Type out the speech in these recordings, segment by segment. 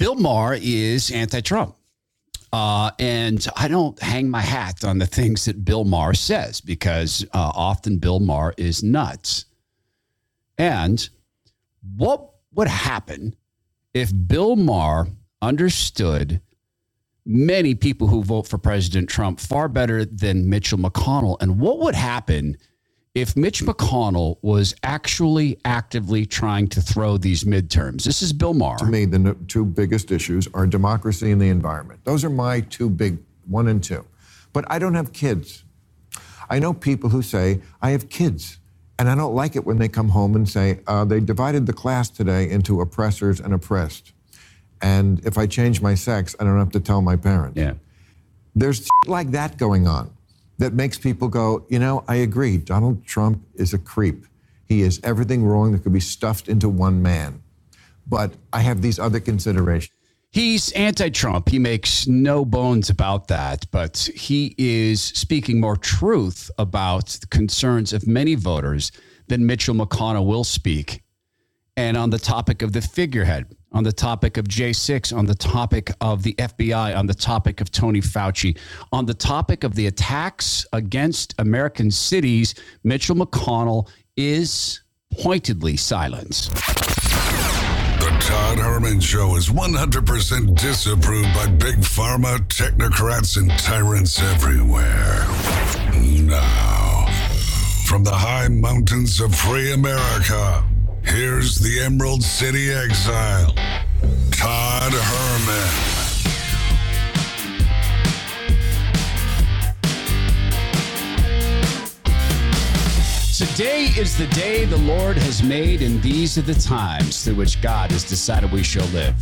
Bill Maher is anti Trump. Uh, and I don't hang my hat on the things that Bill Maher says because uh, often Bill Maher is nuts. And what would happen if Bill Maher understood many people who vote for President Trump far better than Mitchell McConnell? And what would happen if Mitch McConnell was actually actively trying to throw these midterms. This is Bill Maher. To me, the two biggest issues are democracy and the environment. Those are my two big one and two. But I don't have kids. I know people who say, I have kids. And I don't like it when they come home and say, uh, they divided the class today into oppressors and oppressed. And if I change my sex, I don't have to tell my parents. Yeah. There's like that going on that makes people go, you know, I agree. Donald Trump is a creep. He is everything wrong that could be stuffed into one man. But I have these other considerations. He's anti Trump. He makes no bones about that, but he is speaking more truth about the concerns of many voters than Mitchell McConnell will speak. And on the topic of the figurehead, on the topic of J6, on the topic of the FBI, on the topic of Tony Fauci, on the topic of the attacks against American cities, Mitchell McConnell is pointedly silent. The Todd Herman Show is 100% disapproved by big pharma, technocrats, and tyrants everywhere. Now, from the high mountains of free America, Here's the Emerald City Exile, Todd Herman. Today is the day the Lord has made, and these are the times through which God has decided we shall live.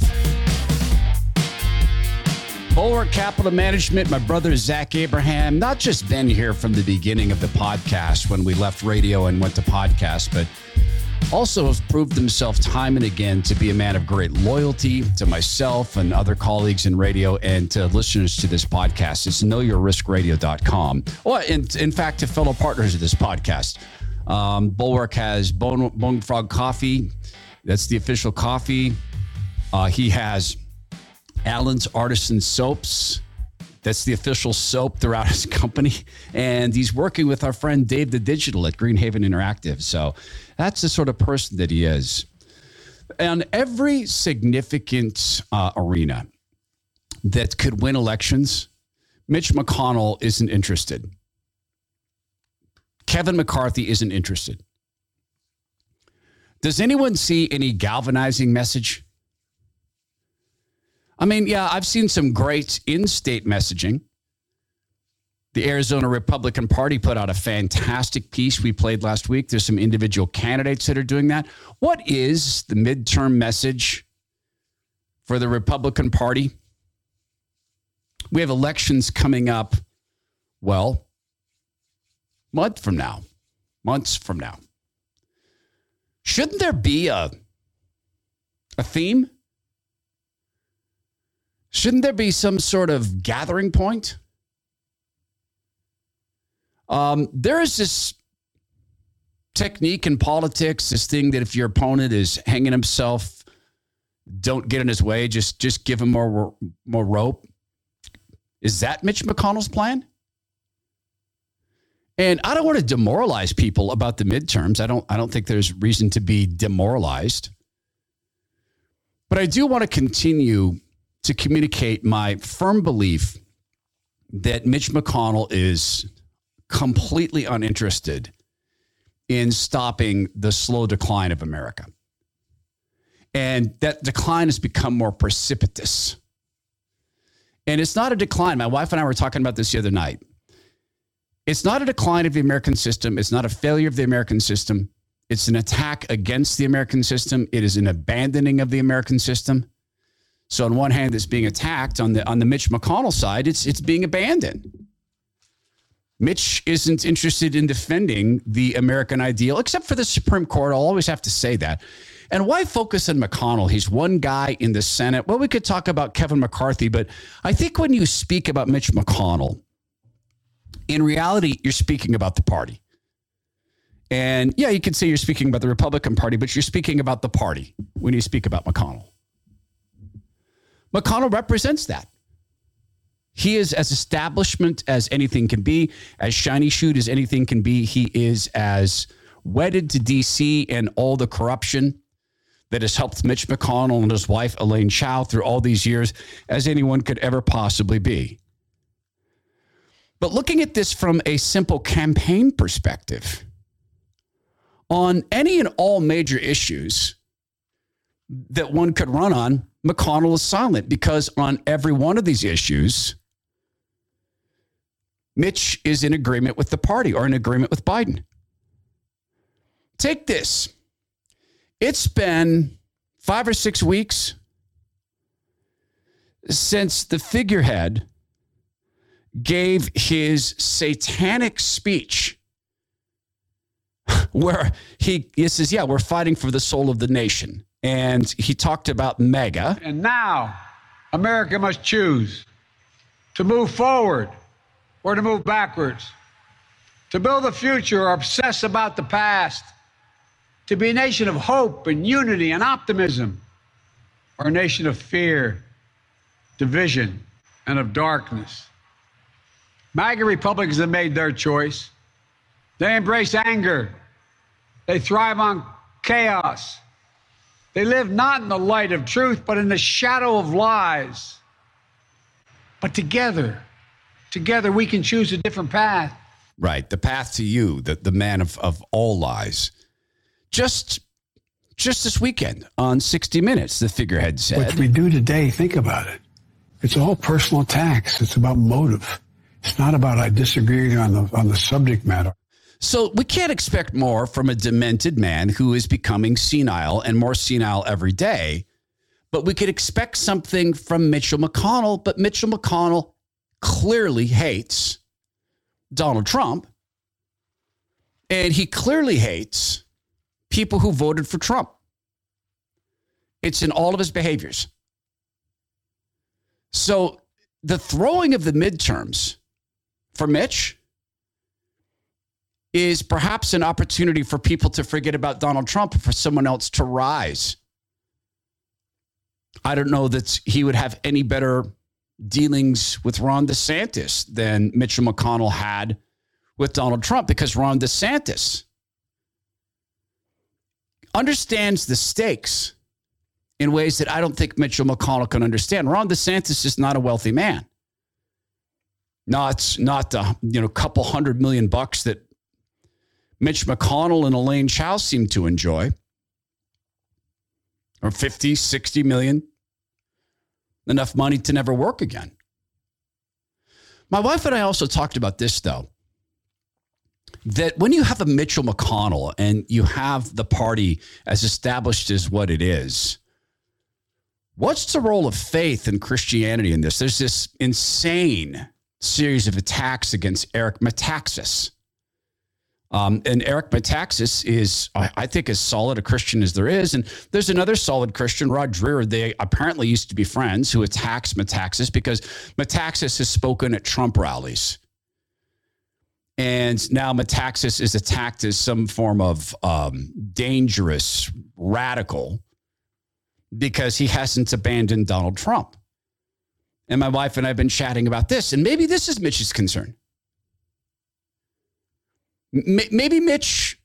Bulwark Capital Management, my brother Zach Abraham, not just been here from the beginning of the podcast when we left radio and went to podcast, but also has proved himself time and again to be a man of great loyalty to myself and other colleagues in radio and to listeners to this podcast. It's knowyourriskradio.com. Well, in, in fact, to fellow partners of this podcast. Um, Bulwark has Bone, Bone Frog Coffee. That's the official coffee. Uh, he has Allen's Artisan Soaps. That's the official soap throughout his company. And he's working with our friend Dave the Digital at Greenhaven Interactive. So that's the sort of person that he is. On every significant uh, arena that could win elections, Mitch McConnell isn't interested. Kevin McCarthy isn't interested. Does anyone see any galvanizing message? I mean, yeah, I've seen some great in state messaging. The Arizona Republican Party put out a fantastic piece we played last week. There's some individual candidates that are doing that. What is the midterm message for the Republican Party? We have elections coming up, well, month from now, months from now. Shouldn't there be a, a theme? Shouldn't there be some sort of gathering point? Um, there is this technique in politics, this thing that if your opponent is hanging himself, don't get in his way, just just give him more more rope. Is that Mitch McConnell's plan? And I don't want to demoralize people about the midterms. I don't I don't think there's reason to be demoralized. But I do want to continue to communicate my firm belief that Mitch McConnell is completely uninterested in stopping the slow decline of America. And that decline has become more precipitous. And it's not a decline. My wife and I were talking about this the other night. It's not a decline of the American system. It's not a failure of the American system. It's an attack against the American system. It is an abandoning of the American system. So on one hand, it's being attacked. On the on the Mitch McConnell side, it's it's being abandoned. Mitch isn't interested in defending the American ideal, except for the Supreme Court. I'll always have to say that. And why focus on McConnell? He's one guy in the Senate. Well, we could talk about Kevin McCarthy, but I think when you speak about Mitch McConnell, in reality, you're speaking about the party. And yeah, you could say you're speaking about the Republican Party, but you're speaking about the party when you speak about McConnell. McConnell represents that. He is as establishment as anything can be, as shiny shoot as anything can be. He is as wedded to DC and all the corruption that has helped Mitch McConnell and his wife, Elaine Chao, through all these years as anyone could ever possibly be. But looking at this from a simple campaign perspective, on any and all major issues that one could run on, McConnell is silent because on every one of these issues, Mitch is in agreement with the party or in agreement with Biden. Take this. It's been five or six weeks since the figurehead gave his satanic speech where he, he says, Yeah, we're fighting for the soul of the nation. And he talked about MAGA. And now America must choose to move forward or to move backwards, to build a future or obsess about the past, to be a nation of hope and unity and optimism, or a nation of fear, division, and of darkness. MAGA Republicans have made their choice. They embrace anger. They thrive on chaos. They live not in the light of truth, but in the shadow of lies. But together, together we can choose a different path. Right. The path to you, the, the man of, of all lies. Just just this weekend on 60 Minutes, the figurehead said. What we do today, think about it. It's all personal attacks. It's about motive. It's not about I disagree on the on the subject matter. So we can't expect more from a demented man who is becoming senile and more senile every day. But we could expect something from Mitchell McConnell. But Mitchell McConnell clearly hates Donald Trump. And he clearly hates people who voted for Trump. It's in all of his behaviors. So the throwing of the midterms for Mitch is perhaps an opportunity for people to forget about Donald Trump for someone else to rise. I don't know that he would have any better dealings with Ron DeSantis than Mitchell McConnell had with Donald Trump because Ron DeSantis understands the stakes in ways that I don't think Mitchell McConnell can understand. Ron DeSantis is not a wealthy man. Not not a you know couple hundred million bucks that Mitch McConnell and Elaine Chao seem to enjoy. Or 50, 60 million. Enough money to never work again. My wife and I also talked about this though. That when you have a Mitchell McConnell and you have the party as established as what it is, what's the role of faith and Christianity in this? There's this insane series of attacks against Eric Metaxas. Um, and Eric Metaxas is, I think, as solid a Christian as there is. And there's another solid Christian, Rod Dreher. They apparently used to be friends who attacks Metaxas because Metaxas has spoken at Trump rallies. And now Metaxas is attacked as some form of um, dangerous radical because he hasn't abandoned Donald Trump. And my wife and I have been chatting about this. And maybe this is Mitch's concern. M- maybe Mitch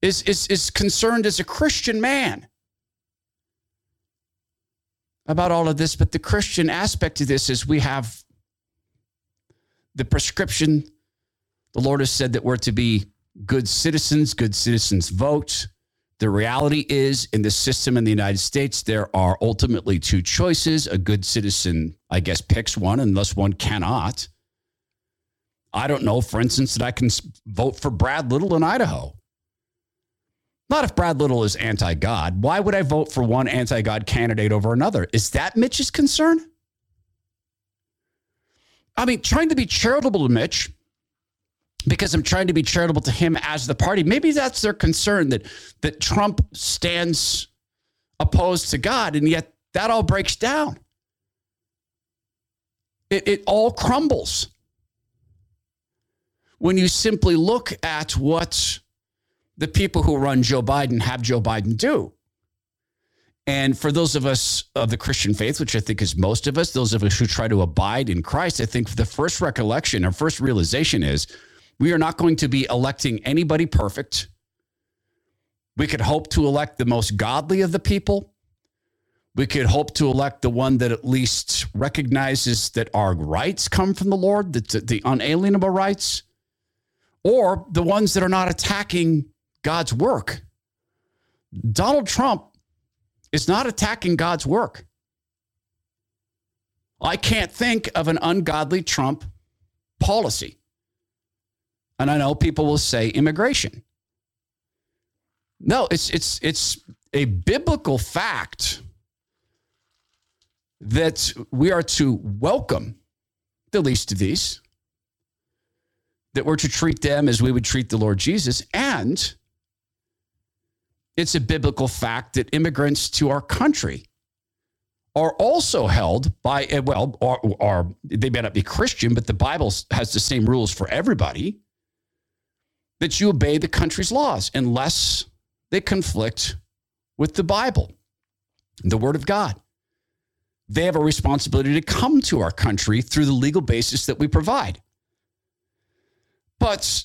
is, is, is concerned as a Christian man about all of this. But the Christian aspect of this is we have the prescription. The Lord has said that we're to be good citizens, good citizens vote. The reality is, in the system in the United States, there are ultimately two choices. A good citizen, I guess, picks one unless one cannot. I don't know, for instance, that I can vote for Brad Little in Idaho. Not if Brad Little is anti God. Why would I vote for one anti God candidate over another? Is that Mitch's concern? I mean, trying to be charitable to Mitch because I'm trying to be charitable to him as the party. Maybe that's their concern that that Trump stands opposed to God, and yet that all breaks down. It, it all crumbles when you simply look at what the people who run Joe Biden have Joe Biden do. And for those of us of the Christian faith, which I think is most of us, those of us who try to abide in Christ, I think the first recollection or first realization is we are not going to be electing anybody perfect. We could hope to elect the most godly of the people. We could hope to elect the one that at least recognizes that our rights come from the Lord, that the unalienable rights, or the ones that are not attacking God's work. Donald Trump is not attacking God's work. I can't think of an ungodly Trump policy. And I know people will say immigration. No, it's it's it's a biblical fact that we are to welcome the least of these, that we're to treat them as we would treat the Lord Jesus, and it's a biblical fact that immigrants to our country are also held by, eh, well, are, are, they may not be Christian, but the Bible has the same rules for everybody that you obey the country's laws unless they conflict with the Bible, the Word of God. They have a responsibility to come to our country through the legal basis that we provide. But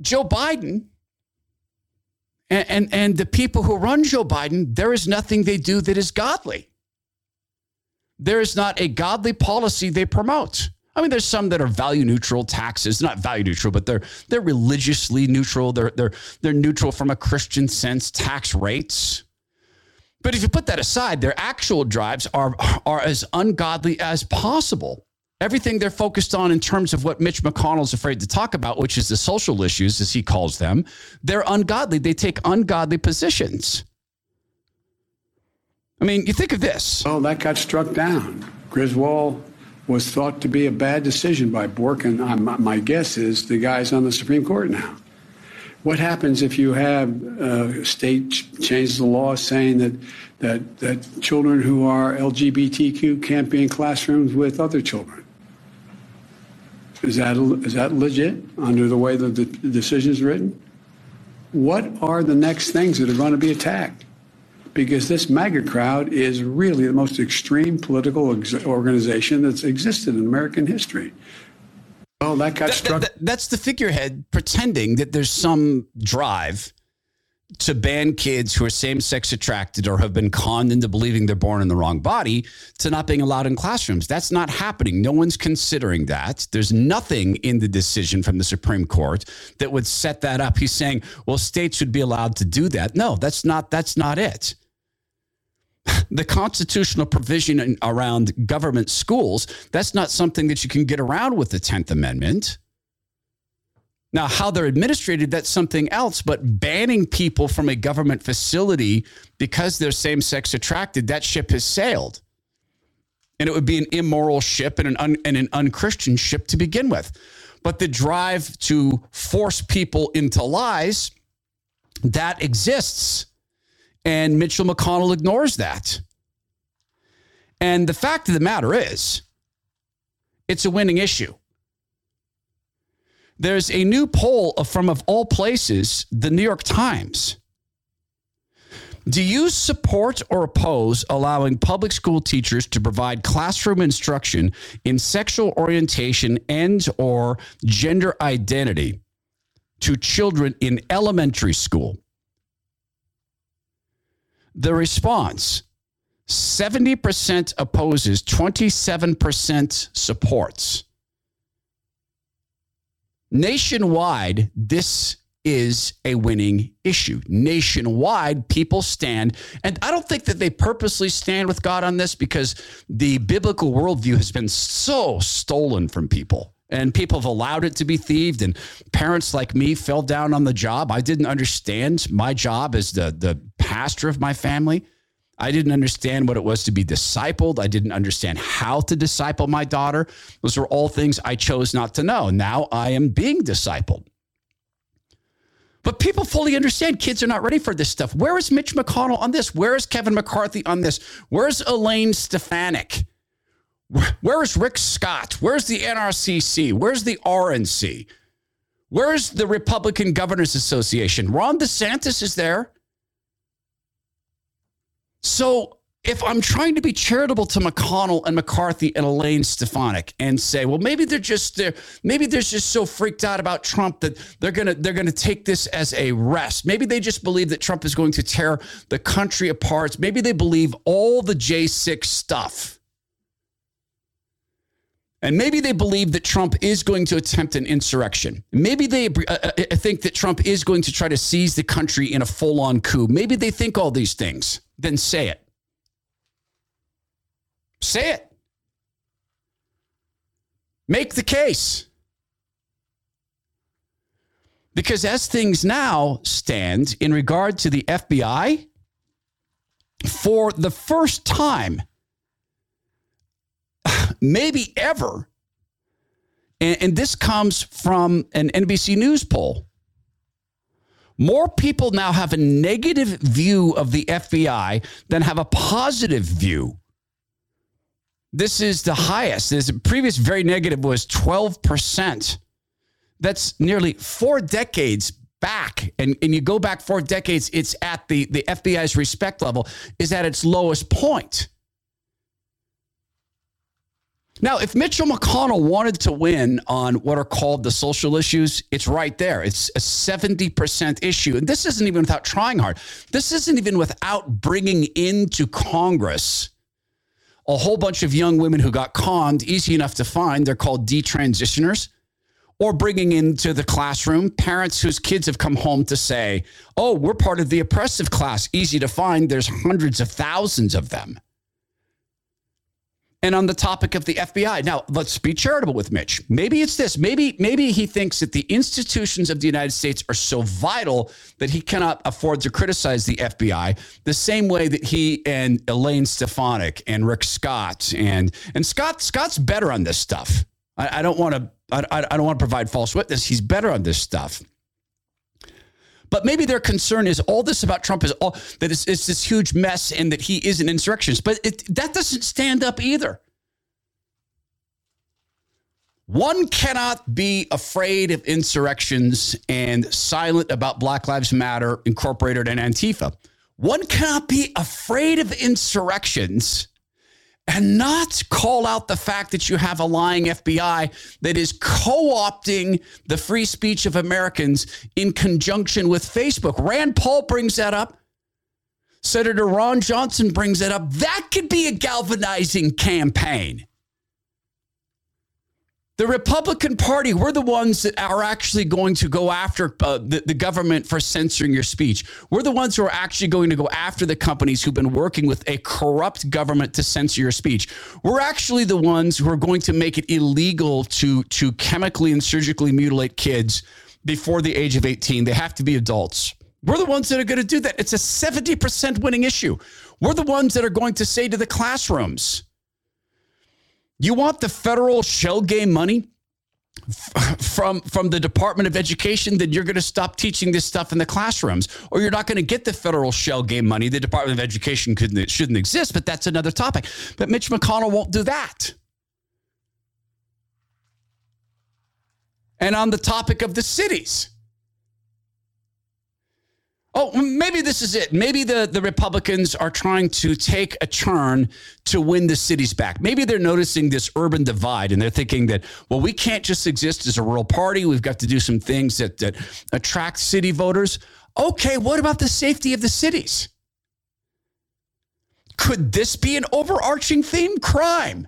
Joe Biden and, and, and the people who run Joe Biden, there is nothing they do that is godly. There is not a godly policy they promote. I mean, there's some that are value neutral taxes, not value neutral, but they're they're religiously neutral. They're they're they're neutral from a Christian sense. Tax rates. But if you put that aside, their actual drives are are as ungodly as possible everything they're focused on in terms of what Mitch McConnell's afraid to talk about, which is the social issues, as he calls them, they're ungodly. They take ungodly positions. I mean, you think of this. Oh, that got struck down. Griswold was thought to be a bad decision by Bork, and my guess is the guy's on the Supreme Court now. What happens if you have a uh, state changes the law saying that, that, that children who are LGBTQ can't be in classrooms with other children? Is that, is that legit under the way that the decision is written? What are the next things that are going to be attacked? Because this MAGA crowd is really the most extreme political organization that's existed in American history. Well, that got that, struck. That, that's the figurehead pretending that there's some drive to ban kids who are same sex attracted or have been conned into believing they're born in the wrong body to not being allowed in classrooms. That's not happening. No one's considering that. There's nothing in the decision from the Supreme Court that would set that up. He's saying, well, states should be allowed to do that. No, that's not that's not it. The constitutional provision around government schools, that's not something that you can get around with the 10th Amendment. Now, how they're administrated, that's something else. But banning people from a government facility because they're same sex attracted, that ship has sailed. And it would be an immoral ship and an, un, and an unchristian ship to begin with. But the drive to force people into lies, that exists. And Mitchell McConnell ignores that. And the fact of the matter is, it's a winning issue. There's a new poll from, of all places, the New York Times. Do you support or oppose allowing public school teachers to provide classroom instruction in sexual orientation and or gender identity to children in elementary school? The response 70% opposes, 27% supports. Nationwide, this is a winning issue. Nationwide, people stand, and I don't think that they purposely stand with God on this because the biblical worldview has been so stolen from people. And people have allowed it to be thieved, and parents like me fell down on the job. I didn't understand my job as the, the pastor of my family. I didn't understand what it was to be discipled. I didn't understand how to disciple my daughter. Those were all things I chose not to know. Now I am being discipled. But people fully understand kids are not ready for this stuff. Where is Mitch McConnell on this? Where is Kevin McCarthy on this? Where's Elaine Stefanik? Where is Rick Scott? Where's the NRCC? Where's the RNC? Where's the Republican Governors Association? Ron DeSantis is there. So if I'm trying to be charitable to McConnell and McCarthy and Elaine Stefanik and say, well, maybe they're just maybe they're just so freaked out about Trump that they're gonna they're gonna take this as a rest. Maybe they just believe that Trump is going to tear the country apart. Maybe they believe all the J6 stuff. And maybe they believe that Trump is going to attempt an insurrection. Maybe they uh, uh, uh, think that Trump is going to try to seize the country in a full on coup. Maybe they think all these things. Then say it. Say it. Make the case. Because as things now stand in regard to the FBI, for the first time, maybe ever, and, and this comes from an NBC News poll, more people now have a negative view of the FBI than have a positive view this is the highest. This previous very negative was 12%. That's nearly four decades back. And, and you go back four decades, it's at the, the FBI's respect level is at its lowest point. Now, if Mitchell McConnell wanted to win on what are called the social issues, it's right there. It's a 70% issue. And this isn't even without trying hard. This isn't even without bringing into Congress a whole bunch of young women who got conned, easy enough to find. They're called detransitioners. Or bringing into the classroom parents whose kids have come home to say, oh, we're part of the oppressive class, easy to find. There's hundreds of thousands of them and on the topic of the FBI. Now, let's be charitable with Mitch. Maybe it's this. Maybe maybe he thinks that the institutions of the United States are so vital that he cannot afford to criticize the FBI the same way that he and Elaine Stefanik and Rick Scott and and Scott Scott's better on this stuff. I, I don't want to I, I don't want to provide false witness. He's better on this stuff. But maybe their concern is all this about Trump is all that it's, it's this huge mess and that he is an insurrectionist. But it, that doesn't stand up either. One cannot be afraid of insurrections and silent about Black Lives Matter, Incorporated, and Antifa. One cannot be afraid of insurrections and not call out the fact that you have a lying FBI that is co opting the free speech of Americans in conjunction with Facebook. Rand Paul brings that up. Senator Ron Johnson brings that up. That could be a galvanizing campaign. The Republican Party, we're the ones that are actually going to go after uh, the, the government for censoring your speech. We're the ones who are actually going to go after the companies who've been working with a corrupt government to censor your speech. We're actually the ones who are going to make it illegal to, to chemically and surgically mutilate kids before the age of 18. They have to be adults. We're the ones that are going to do that. It's a 70% winning issue. We're the ones that are going to say to the classrooms, you want the federal shell game money from from the Department of Education, then you're going to stop teaching this stuff in the classrooms, or you're not going to get the federal shell game money. The Department of Education couldn't, shouldn't exist, but that's another topic. But Mitch McConnell won't do that. And on the topic of the cities, Oh, maybe this is it. Maybe the, the Republicans are trying to take a turn to win the cities back. Maybe they're noticing this urban divide and they're thinking that, well, we can't just exist as a rural party. We've got to do some things that, that attract city voters. Okay, what about the safety of the cities? Could this be an overarching theme? Crime.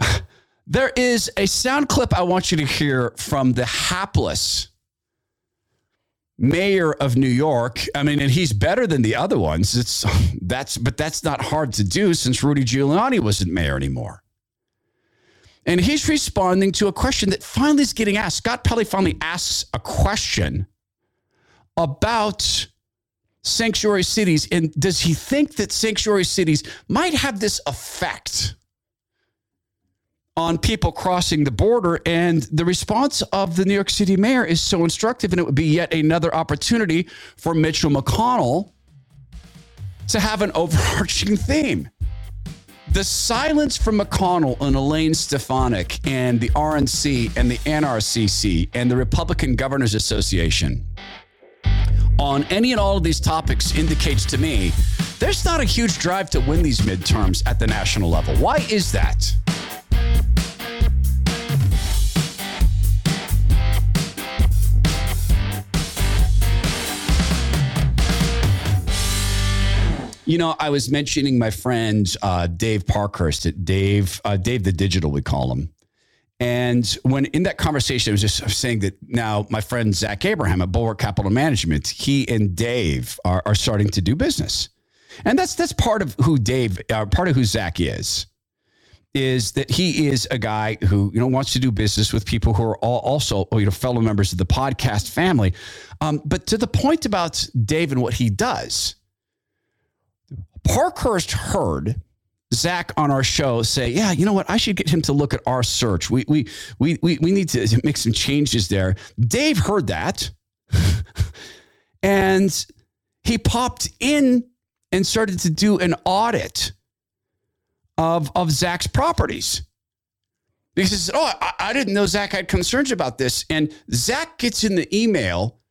there is a sound clip I want you to hear from the hapless mayor of New York. I mean, and he's better than the other ones. It's that's but that's not hard to do since Rudy Giuliani wasn't mayor anymore. And he's responding to a question that finally is getting asked. Scott Pelley finally asks a question about sanctuary cities. And does he think that sanctuary cities might have this effect on people crossing the border. And the response of the New York City mayor is so instructive. And it would be yet another opportunity for Mitchell McConnell to have an overarching theme. The silence from McConnell and Elaine Stefanik and the RNC and the NRCC and the Republican Governors Association on any and all of these topics indicates to me there's not a huge drive to win these midterms at the national level. Why is that? You know, I was mentioning my friend uh, Dave Parkhurst, Dave, uh, Dave the Digital, we call him. And when in that conversation, I was just saying that now my friend Zach Abraham at Bulwark Capital Management, he and Dave are, are starting to do business, and that's that's part of who Dave, uh, part of who Zach is, is that he is a guy who you know wants to do business with people who are all also you know fellow members of the podcast family. Um, but to the point about Dave and what he does Parkhurst heard Zach on our show say, "Yeah, you know what? I should get him to look at our search. We we we we, we need to make some changes there." Dave heard that, and he popped in and started to do an audit of of Zach's properties. Because he said, "Oh, I, I didn't know Zach had concerns about this," and Zach gets in the email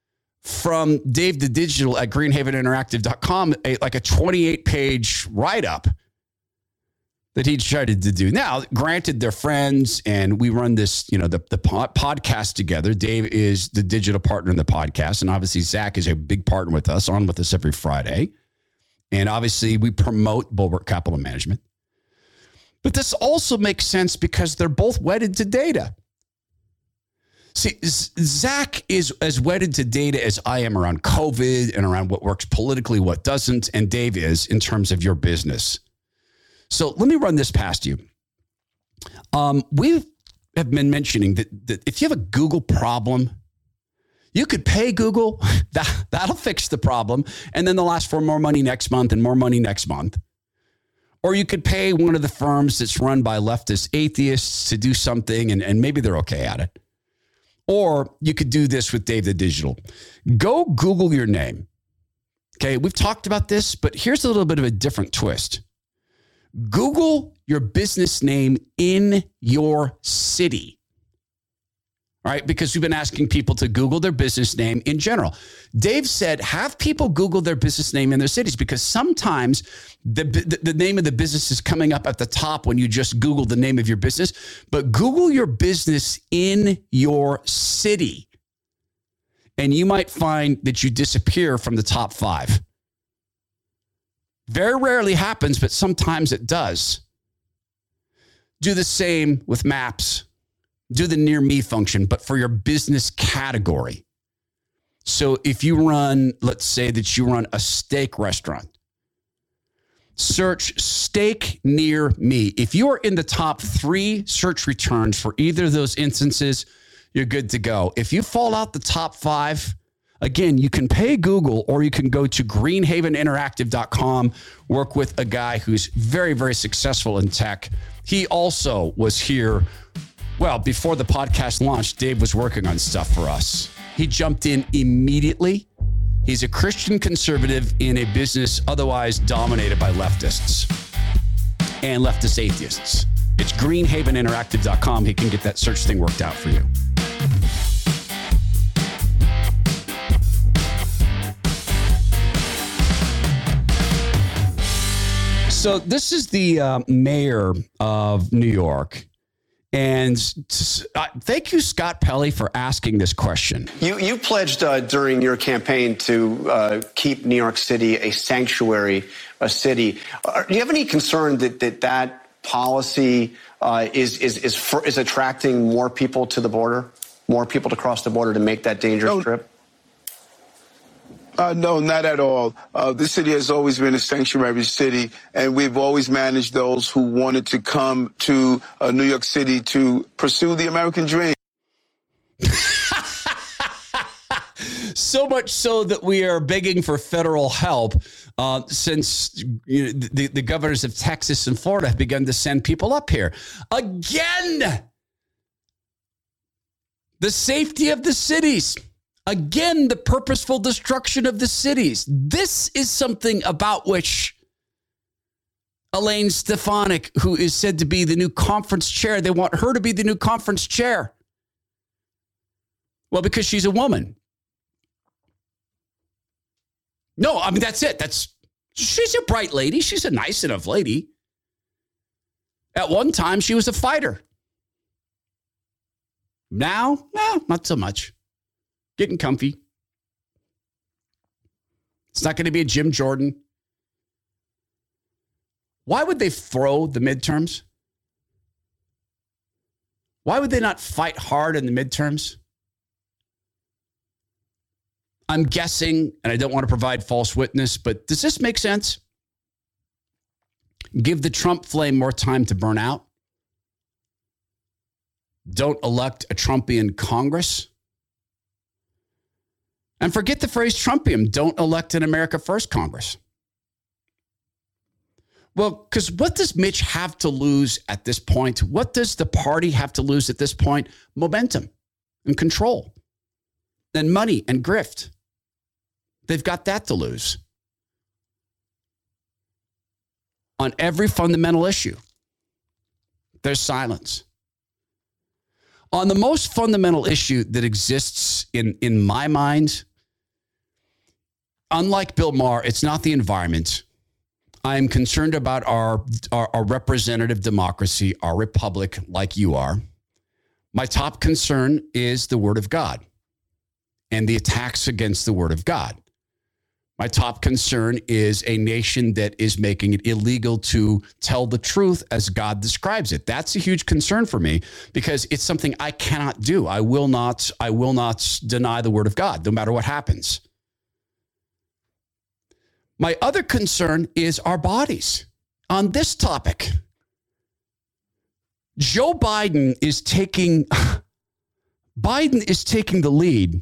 from Dave the Digital at greenhaveninteractive.com, a, like a 28 page write up that he decided to do. Now, granted, they're friends and we run this, you know, the, the podcast together. Dave is the digital partner in the podcast. And obviously, Zach is a big partner with us, on with us every Friday. And obviously, we promote Bulwark Capital Management. But this also makes sense because they're both wedded to data. See, Zach is as wedded to data as I am around COVID and around what works politically, what doesn't, and Dave is in terms of your business. So let me run this past you. Um, we have been mentioning that, that if you have a Google problem, you could pay Google, that, that'll fix the problem, and then they'll ask for more money next month and more money next month. Or you could pay one of the firms that's run by leftist atheists to do something, and, and maybe they're okay at it. Or you could do this with Dave the Digital. Go Google your name. Okay, we've talked about this, but here's a little bit of a different twist. Google your business name in your city right? Because we've been asking people to Google their business name in general. Dave said, have people Google their business name in their cities because sometimes the, the, the, name of the business is coming up at the top when you just Google the name of your business, but Google your business in your city. And you might find that you disappear from the top five. Very rarely happens, but sometimes it does. Do the same with maps do the near me function, but for your business category. So if you run, let's say that you run a steak restaurant, search steak near me. If you are in the top three search returns for either of those instances, you're good to go. If you fall out the top five, again, you can pay Google or you can go to greenhaveninteractive.com, work with a guy who's very, very successful in tech. He also was here well, before the podcast launched, Dave was working on stuff for us. He jumped in immediately. He's a Christian conservative in a business otherwise dominated by leftists and leftist atheists. It's greenhaveninteractive.com. He can get that search thing worked out for you. So, this is the uh, mayor of New York. And uh, thank you, Scott Pelley, for asking this question. You, you pledged uh, during your campaign to uh, keep New York City a sanctuary, a city. Do you have any concern that that, that policy uh, is, is, is, for, is attracting more people to the border, more people to cross the border to make that dangerous no. trip? Uh, no, not at all. Uh, this city has always been a sanctuary city, and we've always managed those who wanted to come to uh, New York City to pursue the American dream. so much so that we are begging for federal help uh, since you know, the, the governors of Texas and Florida have begun to send people up here. Again, the safety of the cities. Again, the purposeful destruction of the cities. This is something about which Elaine Stefanik, who is said to be the new conference chair, they want her to be the new conference chair. Well, because she's a woman. No, I mean, that's it. That's She's a bright lady. She's a nice enough lady. At one time, she was a fighter. Now, no, not so much. Getting comfy. It's not going to be a Jim Jordan. Why would they throw the midterms? Why would they not fight hard in the midterms? I'm guessing, and I don't want to provide false witness, but does this make sense? Give the Trump flame more time to burn out? Don't elect a Trumpian Congress? And forget the phrase Trumpian don't elect an America First Congress. Well, because what does Mitch have to lose at this point? What does the party have to lose at this point? Momentum and control and money and grift. They've got that to lose on every fundamental issue. There's silence. On the most fundamental issue that exists in, in my mind, unlike Bill Maher, it's not the environment. I'm concerned about our, our, our, representative democracy, our republic, like you are. My top concern is the Word of God and the attacks against the Word of God. My top concern is a nation that is making it illegal to tell the truth as God describes it. That's a huge concern for me because it's something I cannot do. I will not I will not deny the word of God no matter what happens. My other concern is our bodies. On this topic, Joe Biden is taking Biden is taking the lead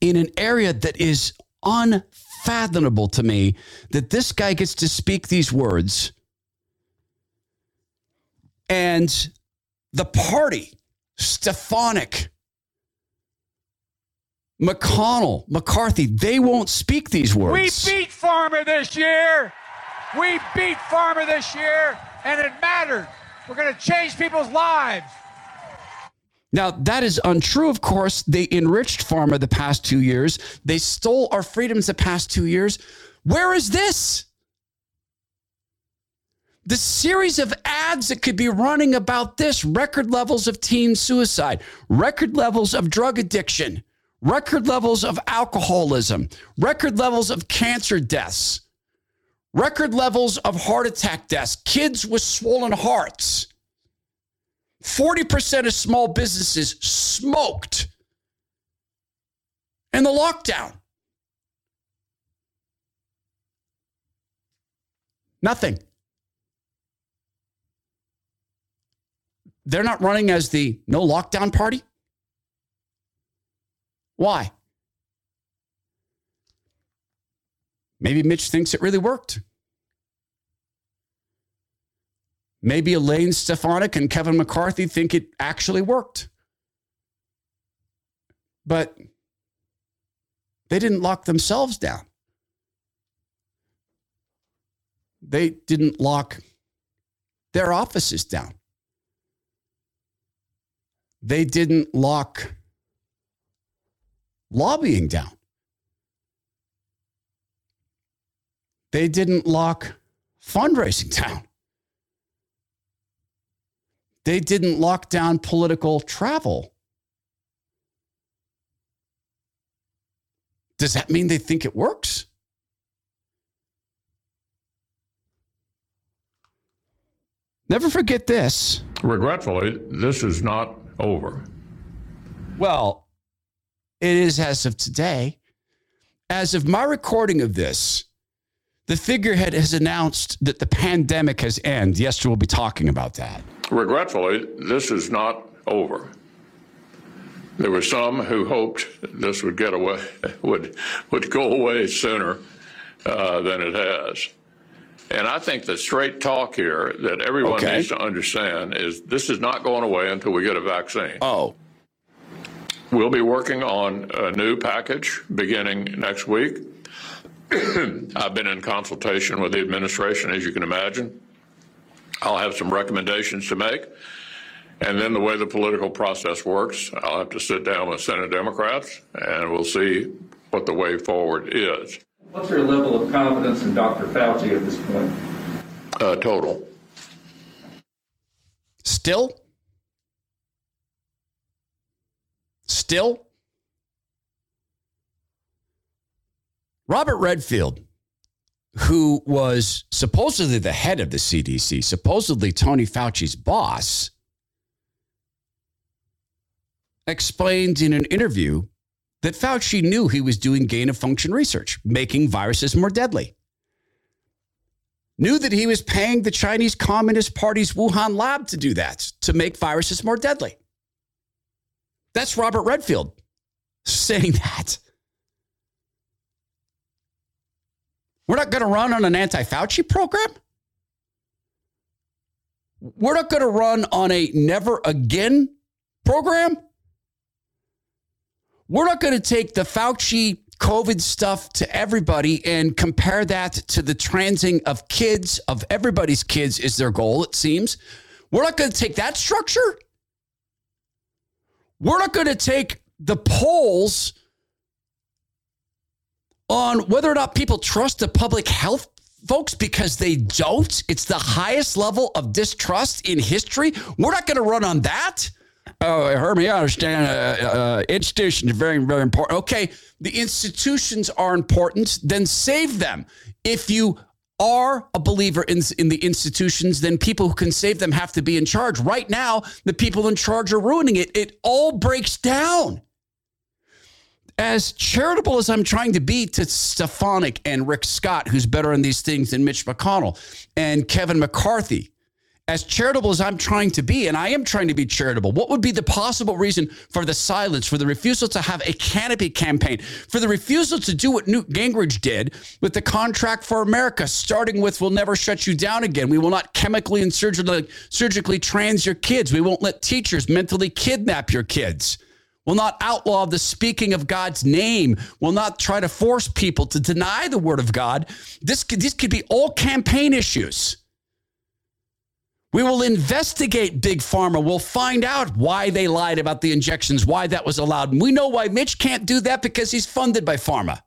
in an area that is unfathomable to me that this guy gets to speak these words and the party, Stefanik, McConnell, McCarthy, they won't speak these words. We beat Pharma this year. We beat Pharma this year, and it mattered. We're going to change people's lives. Now, that is untrue, of course. They enriched Pharma the past two years. They stole our freedoms the past two years. Where is this? The series of ads that could be running about this record levels of teen suicide, record levels of drug addiction, record levels of alcoholism, record levels of cancer deaths, record levels of heart attack deaths, kids with swollen hearts 40% of small businesses smoked in the lockdown. Nothing. They're not running as the no lockdown party. Why? Maybe Mitch thinks it really worked. Maybe Elaine Stefanik and Kevin McCarthy think it actually worked. But they didn't lock themselves down. They didn't lock their offices down. They didn't lock lobbying down. They didn't lock fundraising down. They didn't lock down political travel. Does that mean they think it works? Never forget this. Regretfully, this is not over. Well, it is as of today. As of my recording of this, the figurehead has announced that the pandemic has ended. Yes, we'll be talking about that. Regretfully, this is not over. There were some who hoped this would get away, would would go away sooner uh, than it has. And I think the straight talk here that everyone okay. needs to understand is this is not going away until we get a vaccine. Oh. We'll be working on a new package beginning next week. I've been in consultation with the administration, as you can imagine. I'll have some recommendations to make. And then the way the political process works, I'll have to sit down with Senate Democrats and we'll see what the way forward is. What's your level of confidence in Dr. Fauci at this point? Uh, total. Still? Still? Robert Redfield, who was supposedly the head of the CDC, supposedly Tony Fauci's boss, explained in an interview that Fauci knew he was doing gain of function research, making viruses more deadly. Knew that he was paying the Chinese Communist Party's Wuhan lab to do that, to make viruses more deadly. That's Robert Redfield saying that. We're not going to run on an anti Fauci program. We're not going to run on a never again program. We're not going to take the Fauci COVID stuff to everybody and compare that to the transing of kids, of everybody's kids, is their goal, it seems. We're not going to take that structure. We're not going to take the polls on whether or not people trust the public health folks because they don't. It's the highest level of distrust in history. We're not going to run on that. Oh, heard me. I understand. Uh, uh, institutions are very, very important. Okay, the institutions are important. Then save them. If you are a believer in, in the institutions, then people who can save them have to be in charge. Right now, the people in charge are ruining it. It all breaks down as charitable as I'm trying to be to Stefanik and Rick Scott, who's better in these things than Mitch McConnell and Kevin McCarthy, as charitable as I'm trying to be, and I am trying to be charitable, what would be the possible reason for the silence, for the refusal to have a canopy campaign, for the refusal to do what Newt Gingrich did with the contract for America, starting with we'll never shut you down again. We will not chemically and surgically, surgically trans your kids. We won't let teachers mentally kidnap your kids will not outlaw the speaking of God's name, will not try to force people to deny the word of God. This could, this could be all campaign issues. We will investigate Big Pharma. We'll find out why they lied about the injections, why that was allowed. And we know why Mitch can't do that because he's funded by Pharma.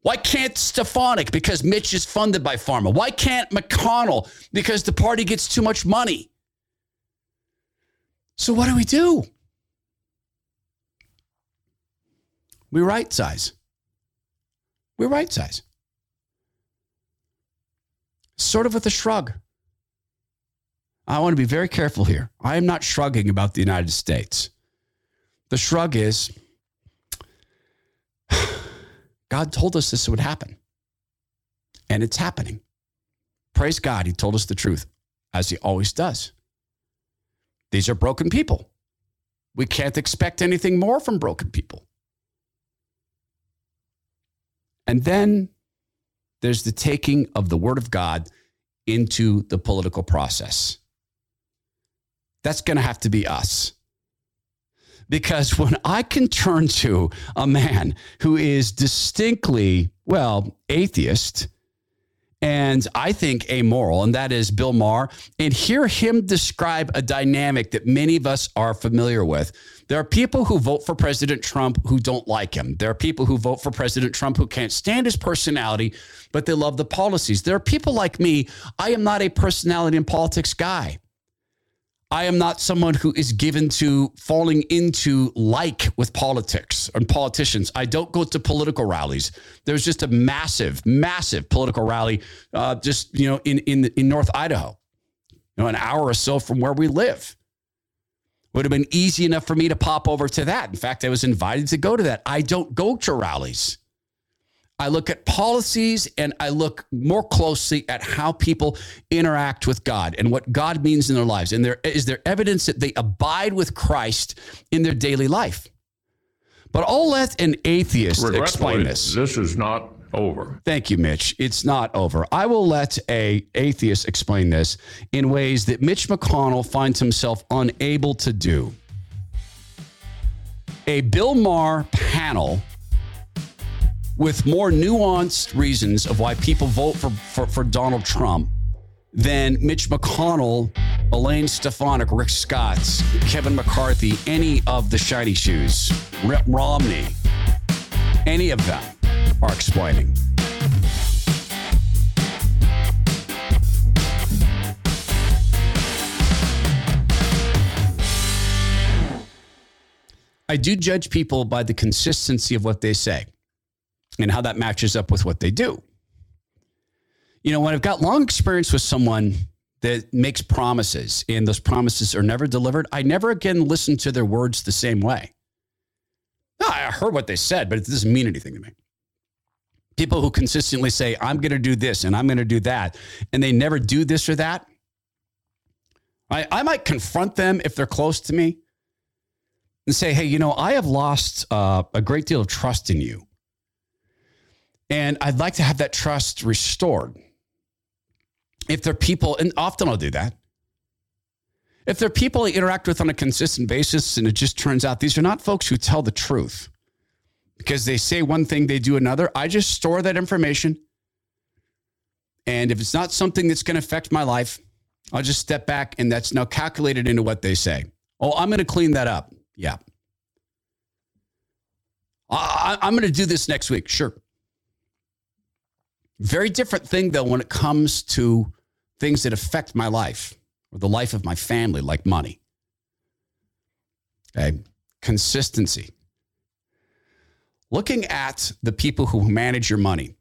Why can't Stefanik? Because Mitch is funded by Pharma. Why can't McConnell? Because the party gets too much money. So, what do we do? We right size. We right size. Sort of with a shrug. I want to be very careful here. I am not shrugging about the United States. The shrug is God told us this would happen, and it's happening. Praise God, He told us the truth, as He always does. These are broken people. We can't expect anything more from broken people. And then there's the taking of the word of God into the political process. That's going to have to be us. Because when I can turn to a man who is distinctly, well, atheist, and I think amoral, and that is Bill Maher, and hear him describe a dynamic that many of us are familiar with. There are people who vote for President Trump who don't like him. There are people who vote for President Trump who can't stand his personality, but they love the policies. There are people like me. I am not a personality and politics guy. I am not someone who is given to falling into like with politics and politicians. I don't go to political rallies. There's just a massive, massive political rally, uh, just you know, in in in North Idaho, you know, an hour or so from where we live. Would have been easy enough for me to pop over to that. In fact, I was invited to go to that. I don't go to rallies. I look at policies and I look more closely at how people interact with God and what God means in their lives. And there is there evidence that they abide with Christ in their daily life. But I'll let an atheist explain this. This is not over. Thank you, Mitch. It's not over. I will let a atheist explain this in ways that Mitch McConnell finds himself unable to do. A Bill Maher panel with more nuanced reasons of why people vote for, for, for Donald Trump than Mitch McConnell, Elaine Stefanik, Rick Scott, Kevin McCarthy, any of the shiny shoes, Rip Romney, any of them. are explaining. I do judge people by the consistency of what they say and how that matches up with what they do. You know, when I've got long experience with someone that makes promises and those promises are never delivered, I never again listen to their words the same way. No, I heard what they said, but it doesn't mean anything to me. People who consistently say, I'm going to do this and I'm going to do that, and they never do this or that. I, I might confront them if they're close to me and say, hey, you know, I have lost uh, a great deal of trust in you. And I'd like to have that trust restored. If they're people, and often I'll do that. If they're people I interact with on a consistent basis, and it just turns out these are not folks who tell the truth because they say one thing, they do another, I just store that information. And if it's not something that's going to affect my life, I'll just step back and that's now calculated into what they say. Oh, I'm going to clean that up. Yeah. I, am going to do this next week. Sure. Very different thing, though, when it comes to things that affect my life or the life of my family, like money. Okay. Consistency. Looking at the people who manage your money,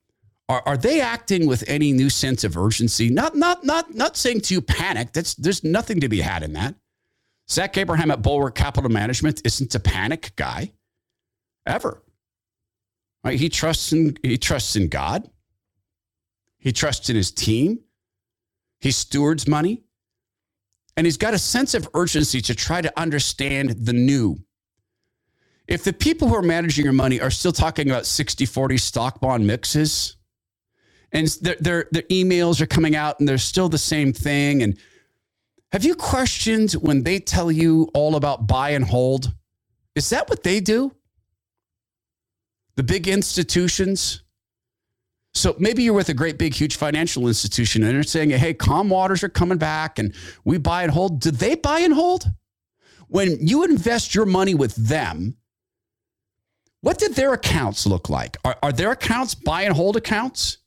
are, are they acting with any new sense of urgency? Not, not, not, not saying to you panic. That's there's nothing to be had in that. Zach Abraham at Bulwark Capital Management isn't a panic guy, ever. Right? He trusts in he trusts in God. He trusts in his team. He stewards money. And he's got a sense of urgency to try to understand the new. If the people who are managing your money are still talking about 60 40 stock bond mixes, and their, their, their emails are coming out and they're still the same thing, and have you questioned when they tell you all about buy and hold? Is that what they do? The big institutions? So maybe you're with a great big huge financial institution and they're saying, "Hey, calm waters are coming back and we buy and hold." Do they buy and hold? When you invest your money with them, what did their accounts look like? Are, are their accounts buy and hold accounts?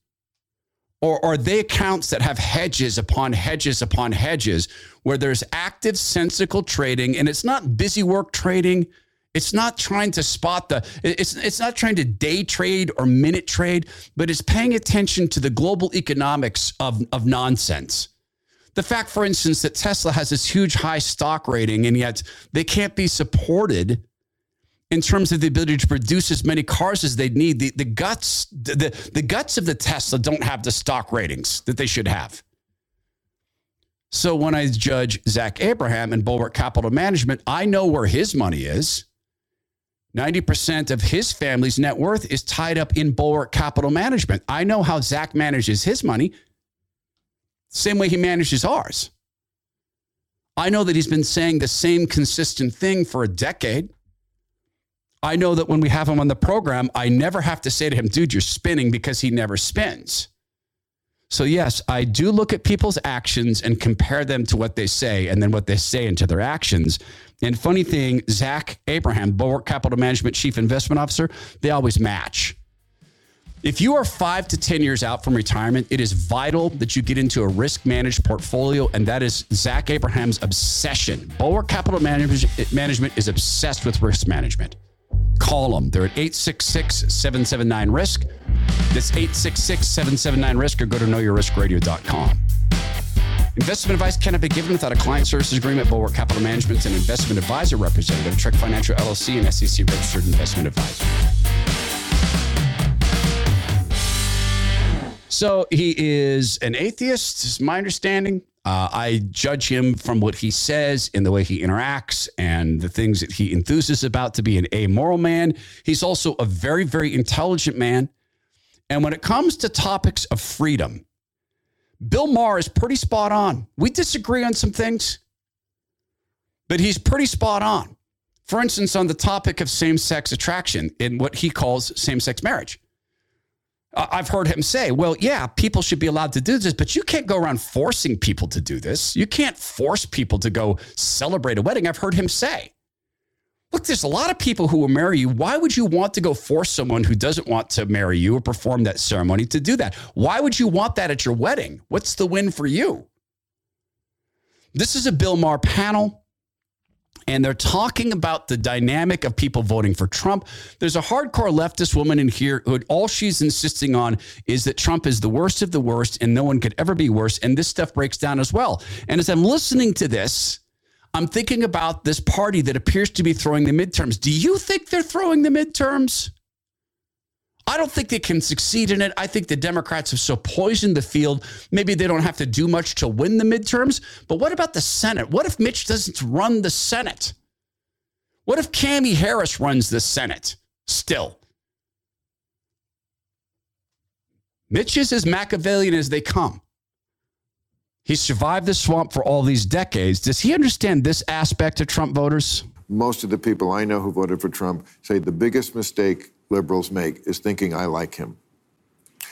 Or are they accounts that have hedges upon hedges upon hedges where there's active sensical trading and it's not busy work trading? It's not trying to spot the, it's, it's not trying to day trade or minute trade, but it's paying attention to the global economics of, of nonsense. The fact, for instance, that Tesla has this huge high stock rating and yet they can't be supported in terms of the ability to produce as many cars as they need. The, the guts, the, the guts of the Tesla don't have the stock ratings that they should have. So when I judge Zach Abraham and Bulwark Capital Management, I know where his money is. 90% of his family's net worth is tied up in Bulwark Capital Management. I know how Zach manages his money, same way he manages ours. I know that he's been saying the same consistent thing for a decade. I know that when we have him on the program, I never have to say to him, dude, you're spinning because he never spins. So, yes, I do look at people's actions and compare them to what they say and then what they say into their actions. And funny thing, Zach Abraham, Bulwark Capital Management Chief Investment Officer, they always match. If you are five to 10 years out from retirement, it is vital that you get into a risk managed portfolio. And that is Zach Abraham's obsession. Bulwark Capital Management is obsessed with risk management. Call them. They're at 866 779 RISK. That's 866 779 RISK or go to knowyourriskradio.com. Investment advice cannot be given without a client services agreement. Bulwark Capital Management and investment advisor representative, Trek Financial LLC, and SEC registered investment advisor. So he is an atheist, is my understanding. Uh, I judge him from what he says and the way he interacts and the things that he enthuses about to be an amoral man. He's also a very, very intelligent man. And when it comes to topics of freedom, Bill Maher is pretty spot on. We disagree on some things, but he's pretty spot on. For instance, on the topic of same sex attraction in what he calls same sex marriage. I've heard him say, well, yeah, people should be allowed to do this, but you can't go around forcing people to do this. You can't force people to go celebrate a wedding. I've heard him say. Look, there's a lot of people who will marry you. Why would you want to go force someone who doesn't want to marry you or perform that ceremony to do that? Why would you want that at your wedding? What's the win for you? This is a Bill Maher panel, and they're talking about the dynamic of people voting for Trump. There's a hardcore leftist woman in here who all she's insisting on is that Trump is the worst of the worst and no one could ever be worse. And this stuff breaks down as well. And as I'm listening to this, I'm thinking about this party that appears to be throwing the midterms. Do you think they're throwing the midterms? I don't think they can succeed in it. I think the Democrats have so poisoned the field. Maybe they don't have to do much to win the midterms. But what about the Senate? What if Mitch doesn't run the Senate? What if Cami Harris runs the Senate still? Mitch is as Machiavellian as they come. He survived the swamp for all these decades. Does he understand this aspect of Trump voters? Most of the people I know who voted for Trump say the biggest mistake liberals make is thinking I like him.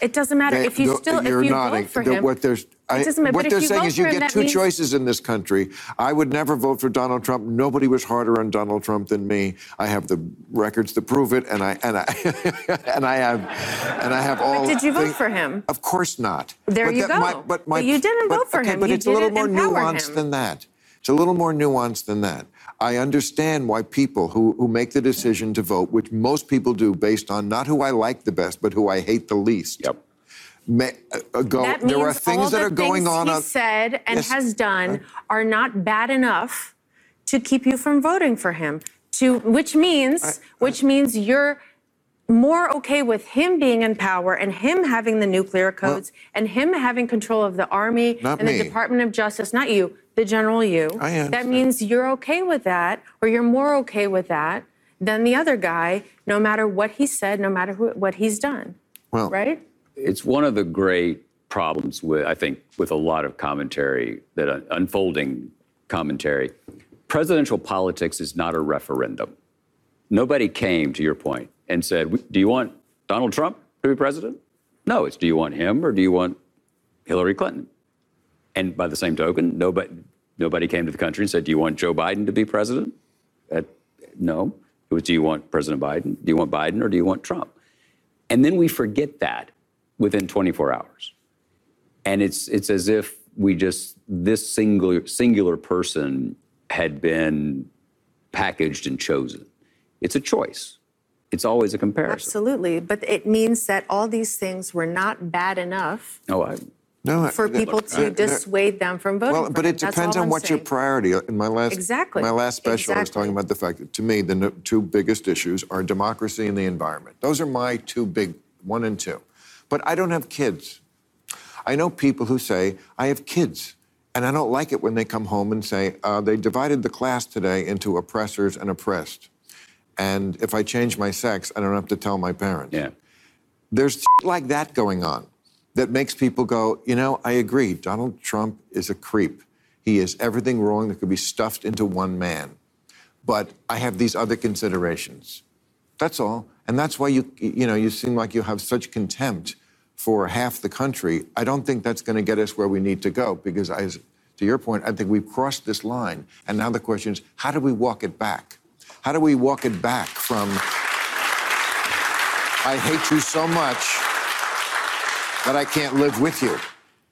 It doesn't matter They- if you the- still you're if you nodding. vote for The- him. What, there's, I, what they're saying is you get two means- choices in this country. I would never vote for Donald Trump. Nobody was harder on Donald Trump than me. I have the records to prove it, and I and I and I have and I have all. But did you vote thing- for him? Of course not. There But you that- my- go. but, my, But you didn't but- vote for okay, him. But You it's a little more empower nuanced him. than that. It's a little more nuanced than that. I understand why people who, who make the decision to vote, which most people do based on not who I like the best, but who I hate the least. Yep. May, uh, go, that means there are things that are going things on. he said and Yes. has done are not bad enough to keep you from voting for him. To which means, which means you're more okay with him being in power and him having the nuclear codes and him having control of the army and me. the Department of Justice, not you, the general you. I that means you're okay with that, or you're more okay with that than the other guy, no matter what he said, no matter who, what he's done. Well, right? It's one of the great problems with, I think, with a lot of commentary, that uh, unfolding commentary. Presidential politics is not a referendum. Nobody came, to your point, and said, Do you want Donald Trump to be president? No, it's do you want him or do you want Hillary Clinton? And by the same token, nobody, nobody came to the country and said, Do you want Joe Biden to be president? No. It was, Do you want President Biden? Do you want Biden or do you want Trump? And then we forget that within 24 hours. And it's, it's as if we just, this singular, singular person had been packaged and chosen. It's a choice. It's always a comparison. Absolutely. But it means that all these things were not bad enough Oh, I, No, I- for people to I- dissuade them from voting. Well, for but him. it That's depends all on I'm what's your priority. In my last Exactly. my last special, I was talking about the fact that to me the no- two biggest issues are democracy and the environment. Those are my two big one and two. But I don't have kids. I know people who say I have kids, and I don't like it when they come home and say uh, they divided the class today into oppressors and oppressed. And if I change my sex, I don't have to tell my parents yeah. there's like that going on that makes people go, you know, I agree. Donald Trump is a creep. He is everything wrong that could be stuffed into one man. But I have these other considerations. That's all. And that's why you, you know, you seem like you have such contempt for half the country. I don't think that's going to get us where we need to go because, I, to your point, I think we've crossed this line. And now the question is, how do we walk it back? How do we walk it back from I hate you so much that I can't live with you.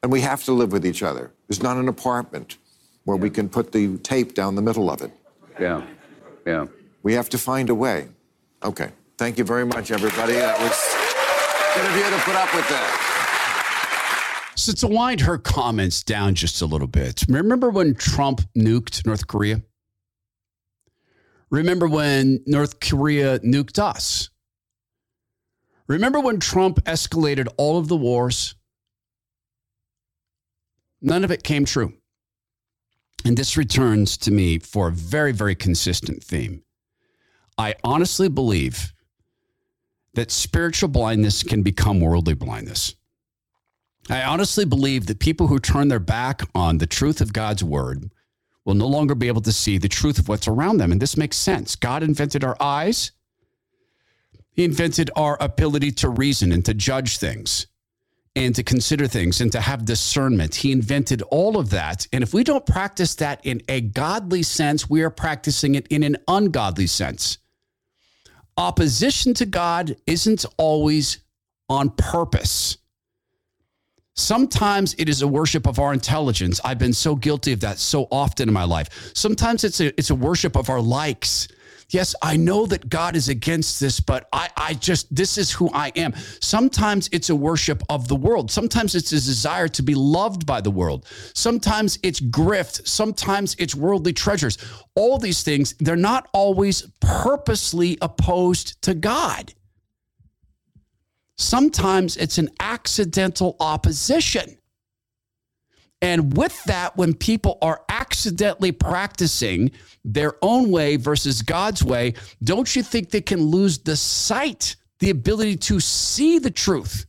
And we have to live with each other. There's not an apartment where we can put the tape down the middle of it. Yeah. Yeah. We have to find a way. Okay. Thank you very much, everybody. That was good of you to put up with that. So to wind her comments down just a little bit, remember when Trump nuked North Korea? Remember when North Korea nuked us? Remember when Trump escalated all of the wars? None of it came true. And this returns to me for a very, very consistent theme. I honestly believe that spiritual blindness can become worldly blindness. I honestly believe that people who turn their back on the truth of God's word will no longer be able to see the truth of what's around them. And this makes sense. God invented our eyes, He invented our ability to reason and to judge things. and to consider things and to have discernment. He invented all of that. And if we don't practice that in a godly sense, we are practicing it in an ungodly sense. Opposition to God isn't always on purpose. Sometimes it is a worship of our intelligence. I've been so guilty of that so often in my life. Sometimes it's a, it's a worship of our likes. Yes, I know that God is against this, but I, I just, this is who I am. Sometimes it's a worship of the world. Sometimes it's a desire to be loved by the world. Sometimes it's grift. Sometimes it's worldly treasures. All these things, they're not always purposely opposed to God. Sometimes it's an accidental opposition. And with that, when people are accidentally practicing their own way versus God's way, don't you think they can lose the sight, the ability to see the truth?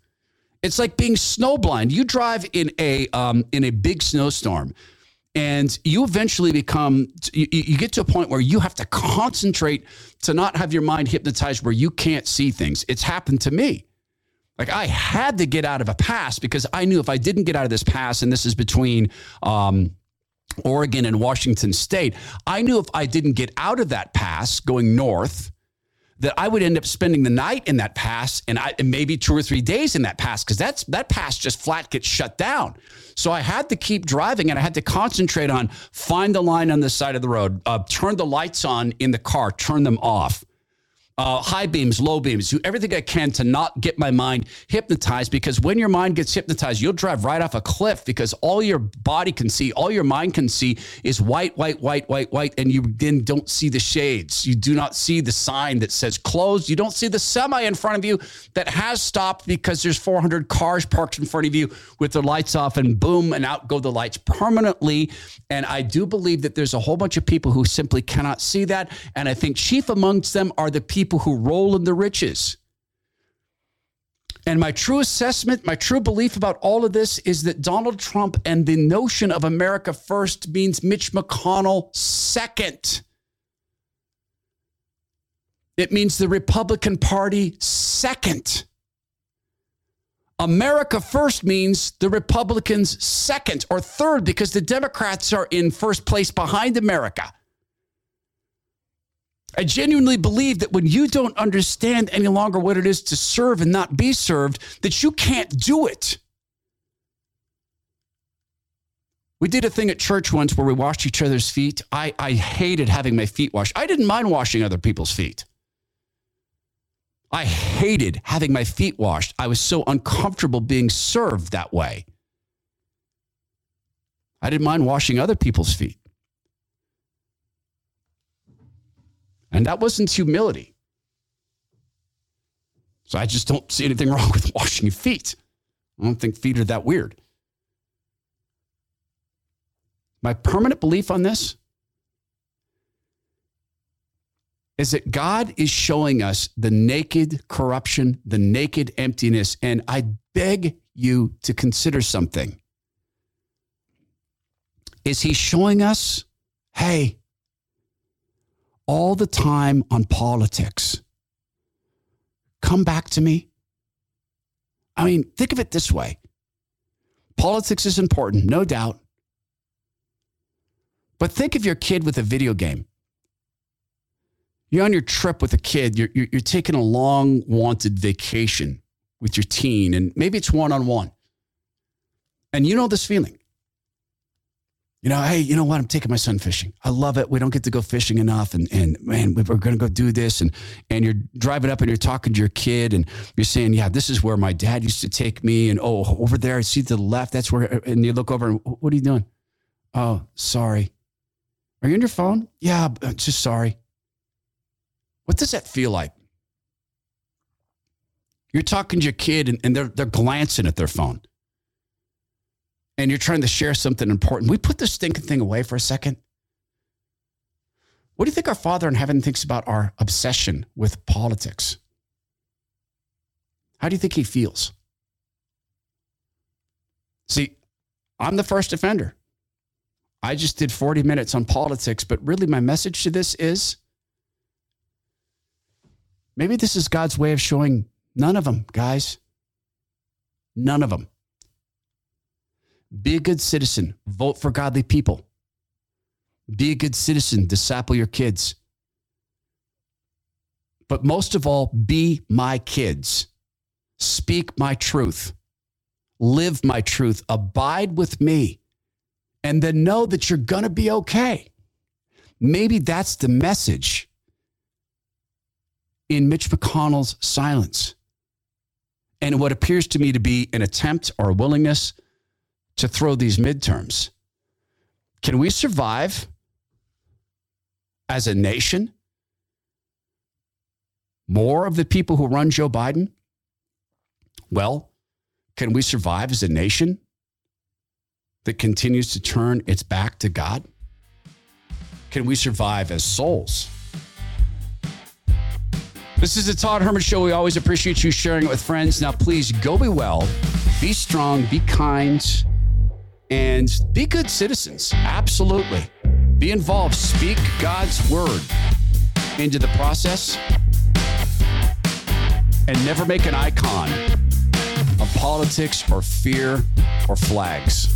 It's like being snowblind. You drive in a um, in a big snowstorm, and you eventually become you, you get to a point where you have to concentrate to not have your mind hypnotized where you can't see things. It's happened to me. Like I had to get out of a pass because I knew if I didn't get out of this pass, and this is between um, Oregon and Washington State, I knew if I didn't get out of that pass going north, that I would end up spending the night in that pass and, I, and maybe two or three days in that pass because that's that pass just flat gets shut down. So I had to keep driving and I had to concentrate on find the line on the side of the road, uh, turn the lights on in the car, turn them off uh, high beams, low beams, do everything I can to not get my mind hypnotized because when your mind gets hypnotized, you'll drive right off a cliff because all your body can see, all your mind can see is white, white, white, white, white, and you then don't see the shades. You do not see the sign that says closed. You don't see the semi in front of you that has stopped because there's 400 cars parked in front of you with their lights off, and boom, and out go the lights permanently. And I do believe that there's a whole bunch of people who simply cannot see that. And I think chief amongst them are the people people who roll in the riches. And my true assessment, my true belief about all of this is that Donald Trump and the notion of America first means Mitch McConnell second. It means the Republican Party second. America first means the Republicans second or third because the Democrats are in first place behind America. I genuinely believe that when you don't understand any longer what it is to serve and not be served, that you can't do it. We did a thing at church once where we washed each other's feet. I, I hated having my feet washed. I didn't mind washing other people's feet. I hated having my feet washed. I was so uncomfortable being served that way. I didn't mind washing other people's feet. And that wasn't humility. So I just don't see anything wrong with washing your feet. I don't think feet are that weird. My permanent belief on this is that God is showing us the naked corruption, the naked emptiness. And I beg you to consider something. Is He showing us, hey, all the time on politics. Come back to me. I mean, think of it this way politics is important, no doubt. But think of your kid with a video game. You're on your trip with a kid, you're, you're, you're taking a long wanted vacation with your teen, and maybe it's one on one. And you know this feeling you know, hey, you know what? I'm taking my son fishing. I love it. We don't get to go fishing enough. And, and man, we're going to go do this. And, and you're driving up and you're talking to your kid and you're saying, yeah, this is where my dad used to take me. And oh, over there, I see to the left. That's where, and you look over and what are you doing? Oh, sorry. Are you on your phone? Yeah, uh, just sorry. What does that feel like? You're talking to your kid and, and they're, they're glancing at their phone and you're trying to share something important, we put this stinking thing away for a second. What do you think our Father in heaven thinks about our obsession with politics? How do you think he feels? See, I'm the first offender. I just did 40 minutes on politics, but really my message to this is maybe this is God's way of showing none of them, guys. None of them. Be a good citizen. Vote for godly people. Be a good citizen. Disciple your kids. But most of all, be my kids. Speak my truth. Live my truth. Abide with me. And then know that you're going to be okay. Maybe that's the message in Mitch McConnell's silence and what appears to me to be an attempt or a willingness to throw these midterms. Can we survive as a nation? More of the people who run Joe Biden? Well, can we survive as a nation that continues to turn its back to God? Can we survive as souls? This is the Todd Herman Show. We always appreciate you sharing it with friends. Now, please go be well, be strong, be kind, and be good citizens. Absolutely. Be involved. Speak God's word into the process and never make an icon of politics or fear or flags.